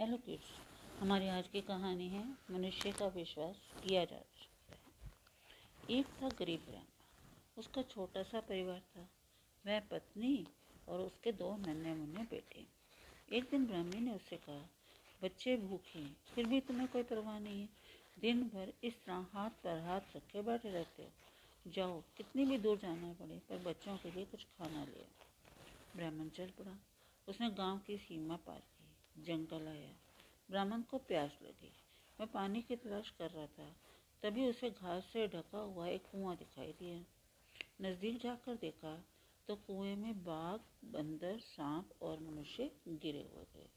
Hello kids, हमारी आज की कहानी है, मनुष्य का विश्वास किया जा सकता है। एक था गरीब ब्राह्मण उसका छोटा सा परिवार था, वह पत्नी और उसके दो नन्हे मुन्ने बेटे। एक दिन ब्राह्मणी ने उससे कहा, बच्चे भूखे हैं, फिर भी तुम्हें कोई परवाह नहीं है। दिन भर इस तरह हाथ पर हाथ रखे बैठे रहते हो। जाओ, कितनी भी दूर जाना पड़े, पर बच्चों के लिए कुछ खाना ले ब्राह्मण चल पड़ा। उसने गाँव की सीमा पार की। जंगल आया। ब्राह्मण को प्यास लगी। मैं पानी की तलाश कर रहा था। तभी उसे घास से ढका हुआ एक कुआँ दिखाई दिया। नज़दीक जाकर देखा तो कुएँ में बाघ, बंदर, सांप और मनुष्य गिरे हुए थे।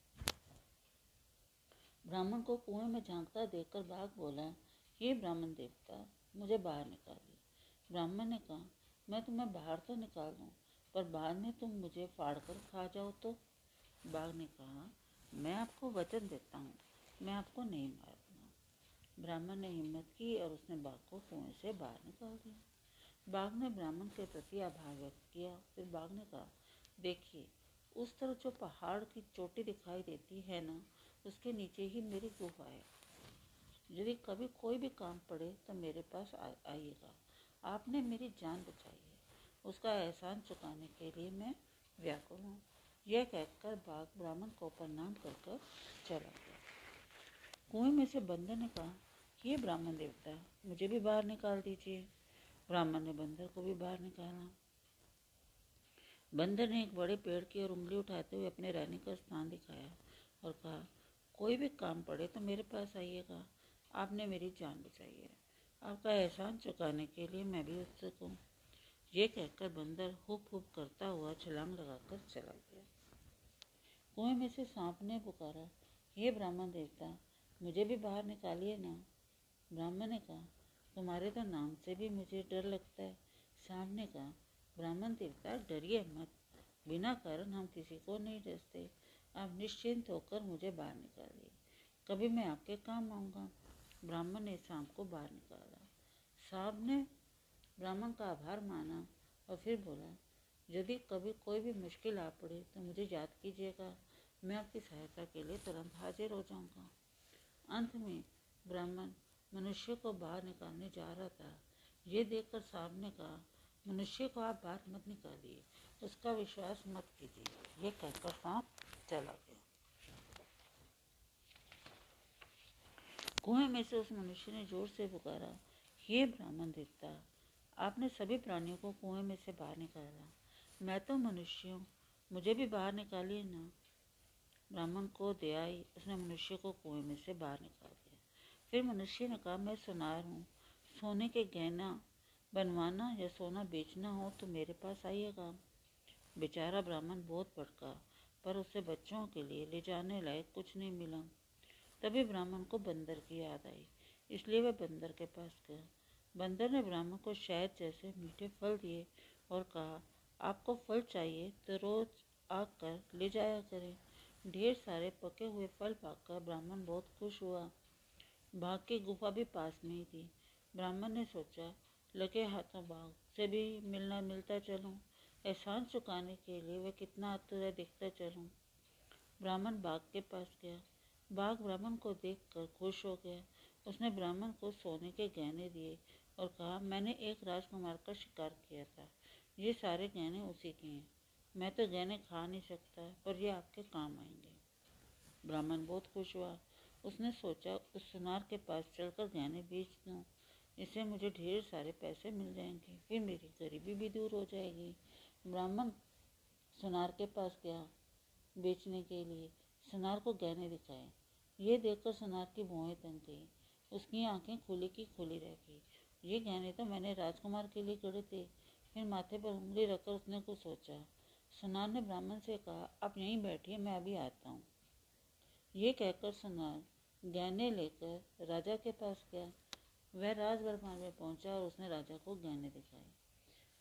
ब्राह्मण को कुएँ में झांकता देखकर बाघ बोला, ये ब्राह्मण देवता, मुझे बाहर निकालिए। ब्राह्मण ने कहा, मैं तुम्हें बाहर तो निकाल दूँ, पर बाद में तुम मुझे फाड़ कर खा जाओ तो? बाघ ने कहा मैं आपको वचन देता हूँ, मैं आपको नहीं मारूँगा ब्राह्मण ने हिम्मत की और उसने बाघ को कुएँ से बाहर निकाल दिया। बाघ ने ब्राह्मण के प्रति आभार व्यक्त किया। फिर बाघ ने कहा, देखिए, उस तरफ़ जो पहाड़ की चोटी दिखाई देती है ना, उसके नीचे ही मेरी गुफा है। यदि कभी कोई भी काम पड़े तो मेरे पास आइएगा। आपने मेरी जान बचाई है। उसका एहसान चुकाने के लिए मैं व्याकुल हूँ। यह कहकर बाघ ब्राह्मण को प्रणाम कर कर चला गया। कुएँ में से बंदर ने कहा, ये ब्राह्मण देवता, मुझे भी बाहर निकाल दीजिए। ब्राह्मण ने बंदर को भी बाहर निकाला। बंदर ने एक बड़े पेड़ की ओर उंगली उठाते हुए अपने रहने का स्थान दिखाया और कहा, कोई भी काम पड़े तो मेरे पास आइएगा। आपने मेरी जान बचाई है। आपका एहसान चुकाने के लिए मैं भी उत्सुक हूँ। ये कहकर बंदर हुप हुप करता हुआ छलांग लगाकर चला गया। कुएँ में से सांप ने पुकारा, हे ब्राह्मण देवता, मुझे भी बाहर निकालिए ना। ब्राह्मण ने कहा, तुम्हारे तो नाम से भी मुझे डर लगता है। सांप ने कहा, ब्राह्मण देवता, डरिए मत। बिना कारण हम किसी को नहीं डरते। आप निश्चिंत होकर मुझे बाहर निकालिए। कभी मैं आपके काम आऊँगा। ब्राह्मण ने सांप को बाहर निकाला। सांप ने ब्राह्मण का आभार माना और फिर बोला यदि कभी कोई भी मुश्किल आ पड़े तो मुझे याद कीजिएगा। मैं आपकी सहायता के लिए तुरंत हाजिर हो जाऊँगा। अंत में ब्राह्मण मनुष्य को बाहर निकालने जा रहा था। ये देखकर सामने कहा, मनुष्य को आप बाहर मत निकालिए। उसका विश्वास मत कीजिए। ये कहकर सांप चला गया। कुएँ में से उस मनुष्य ने ज़ोर से पुकारा, ये ब्राह्मण देवता, आपने सभी प्राणियों को कुएँ में से बाहर निकाला। मैं तो मनुष्य हूँ। मुझे भी बाहर निकालिए ना। ब्राह्मण को दे आई। उसने मनुष्य को कुएँ में से बाहर निकाल दिया। फिर मनुष्य ने कहा, मैं सुनार हूँ। सोने के गहना बनवाना या सोना बेचना हो तो मेरे पास आइएगा बेचारा ब्राह्मण बहुत भड़का पर उसे बच्चों के लिए ले जाने लायक कुछ नहीं मिला। तभी ब्राह्मण को बंदर की याद आई। इसलिए वह बंदर के पास गया। बंदर ने ब्राह्मण को शहद जैसे मीठे फल दिए और कहा आपको फल चाहिए तो रोज आकर ले जाया करें। ढेर सारे पके हुए फल पाकर ब्राह्मण बहुत खुश हुआ। बाघ की गुफा भी पास में ही थी। ब्राह्मण ने सोचा, लगे हाथों बाघ से भी मिलना मिलता चलूँ। एहसान चुकाने के लिए वह कितना आतुर दिखता चलूँ। ब्राह्मण बाघ के पास गया। बाघ ब्राह्मण को देखकर खुश हो गया। उसने ब्राह्मण को सोने के गहने दिए और कहा, मैंने एक राजकुमार का शिकार किया था। ये सारे गहने उसी के हैं। मैं तो गहने खा नहीं सकता, पर ये आपके काम आएँगे। ब्राह्मण बहुत खुश हुआ। उसने सोचा, उस सुनार के पास चलकर गहने बेच दूँ। इससे मुझे ढेर सारे पैसे मिल जाएँगे, फिर मेरी गरीबी भी दूर हो जाएगी। ब्राह्मण सुनार के पास गया बेचने के लिए। सुनार को गहने दिखाए। ये देखकर सुनार की भौएँ तन गई। उसकी आँखें खुली की खुली रह गई। ये गहने तो मैंने राजकुमार के लिए गढ़े थे। फिर माथे पर उंगली रखकर उसने कुछ सोचा। सुनार ने ब्राह्मण से कहा, आप यहीं बैठिए, मैं अभी आता हूँ। ये कहकर सुनार गहने लेकर राजा के पास गया। वह राज दरबार में पहुँचा और उसने राजा को गहने दिखाए।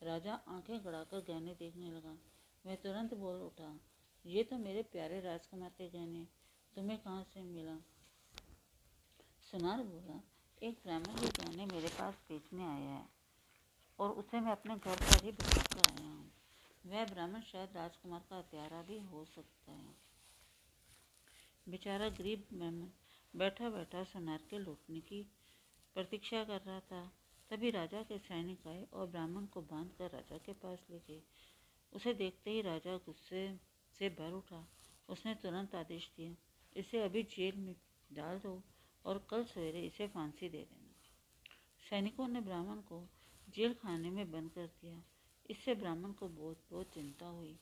राजा आँखें गड़ाकर गहने देखने लगा। वह तुरंत बोल उठा, ये तो मेरे प्यारे राजकुमार के गहने, तुम्हें कहाँ से मिला? सुनार बोला, एक ब्राह्मण के गहने मेरे पास बेचने आया है। और उसे मैं अपने घर पर ही बिठा कर आया हूँ। वह ब्राह्मण शायद राजकुमार का हत्यारा भी हो सकता है। बेचारा गरीब मेहमान बैठा बैठा सोनार के लौटने की प्रतीक्षा कर रहा था। तभी राजा के सैनिक आए और ब्राह्मण को बाँध कर राजा के पास ले गए। उसे देखते ही राजा गुस्से से भर उठा। उसने तुरंत आदेश दिया, इसे अभी जेल में डाल दो और कल सवेरे इसे फांसी दे देना। सैनिकों ने ब्राह्मण को जेल खाने में बंद कर दिया। इससे ब्राह्मण को बहुत बहुत चिंता हुई।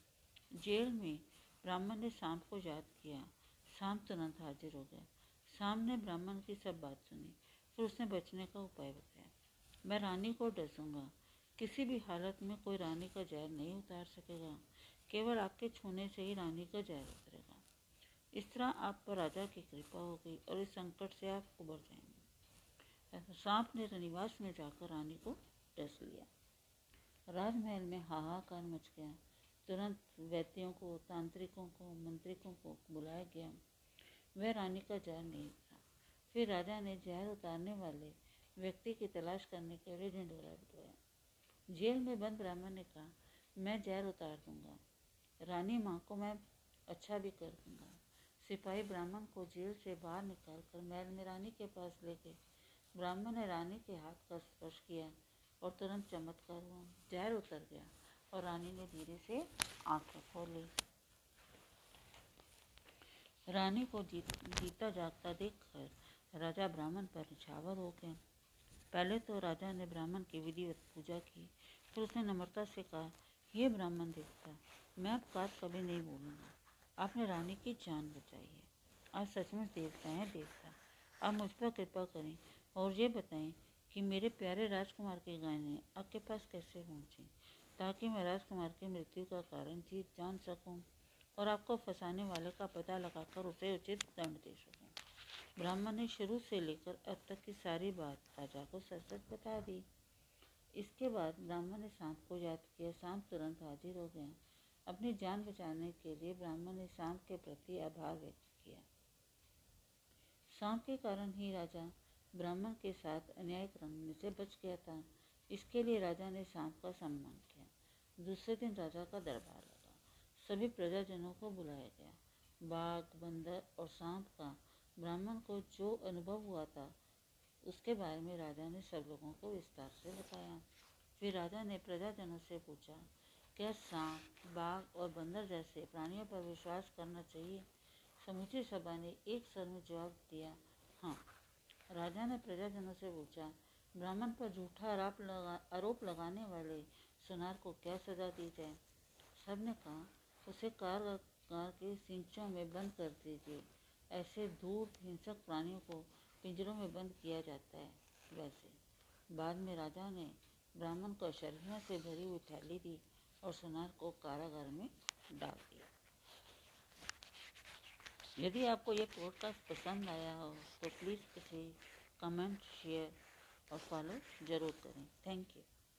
जेल में ब्राह्मण ने सांप को याद किया। सांप तुरंत हाजिर हो गया। सांप ने ब्राह्मण की सब बात सुनी, फिर उसने बचने का उपाय बताया। मैं रानी को डसूँगा। किसी भी हालत में कोई रानी का जहर नहीं उतार सकेगा। केवल आपके छूने से ही रानी का जहर उतरेगा। इस तरह आप पर राजा की कृपा हो गई और इस संकट से आप उबर जाएँगे। सांप ने रनिवास में जाकर रानी को डस लिया राजमहल में हाहाकार मच गया। तुरंत वैद्यों को, तांत्रिकों को, मंत्रिकों को बुलाया गया। वह रानी का जहर नहीं था। फिर राजा ने जहर उतारने वाले व्यक्ति की तलाश करने के लिए ढिंडोरा बिठवाया जेल में बंद ब्राह्मण ने कहा, मैं जहर उतार दूँगा। रानी माँ को मैं अच्छा भी कर दूँगा। सिपाही ब्राह्मण को जेल से बाहर निकाल कर महल में रानी के पास ले गए ब्राह्मण ने रानी के हाथ का स्पर्श किया। और तुरंत चमत्कार हुआ। जहर उतर गया और रानी ने धीरे से आँखें खोल रानी को जीत, जीता जागता देखकर राजा ब्राह्मण पर निछावर हो गए। पहले तो राजा ने ब्राह्मण की विधिवत पूजा की फिर उसने नम्रता से कहा ये ब्राह्मण देवता मैं अब बात कभी नहीं बोलूँगा आपने रानी की जान बचाई है। आप सचमुच देवता हैं देवता आप मुझ पर कृपा करें और ये बताएँ कि मेरे प्यारे राजकुमार के गायने आपके पास कैसे पहुँचे, ताकि मैं राजकुमार की मृत्यु का कारण जीत जान सकूँ और आपको फंसाने वाले का पता लगाकर उसे उचित दंड दे सकूँ। ब्राह्मण ने शुरू से लेकर अब तक की सारी बात राजा को सच सच बता दी। इसके बाद ब्राह्मण ने सांप को याद किया। सांप तुरंत हाजिर हो गया। अपनी जान बचाने के लिए ब्राह्मण ने सांप के प्रति आभार व्यक्त किया। सांप के कारण ही राजा ब्राह्मण के साथ अन्याय करने से बच गया था। इसके लिए राजा ने सांप का सम्मान किया। दूसरे दिन राजा का दरबार लगा। सभी प्रजाजनों को बुलाया गया। बाघ, बंदर और सांप का ब्राह्मण को जो अनुभव हुआ था, उसके बारे में राजा ने सब लोगों को विस्तार से बताया। फिर राजा ने प्रजाजनों से पूछा, क्या सांप, बाघ और बंदर जैसे प्राणियों पर विश्वास करना चाहिए? समूची सभा ने एक स्वर में जवाब दिया हाँ। राजा ने प्रजाजनों से पूछा, ब्राह्मण पर झूठा आरोप लगा, आरोप लगाने वाले सुनार को क्या सजा दी जाए? सबने कहा, उसे कार के सिंचों में बंद कर दीजिए। ऐसे दूर हिंसक प्राणियों को पिंजरों में बंद किया जाता है। वैसे, बाद में राजा ने ब्राह्मण को शर्मियों से भरी हुई थैली दी और सुनार को कारागार में डाल दिया। यदि आपको ये पॉडकास्ट पसंद आया हो तो प्लीज़ इसे कमेंट शेयर और फॉलो ज़रूर करें। Thank you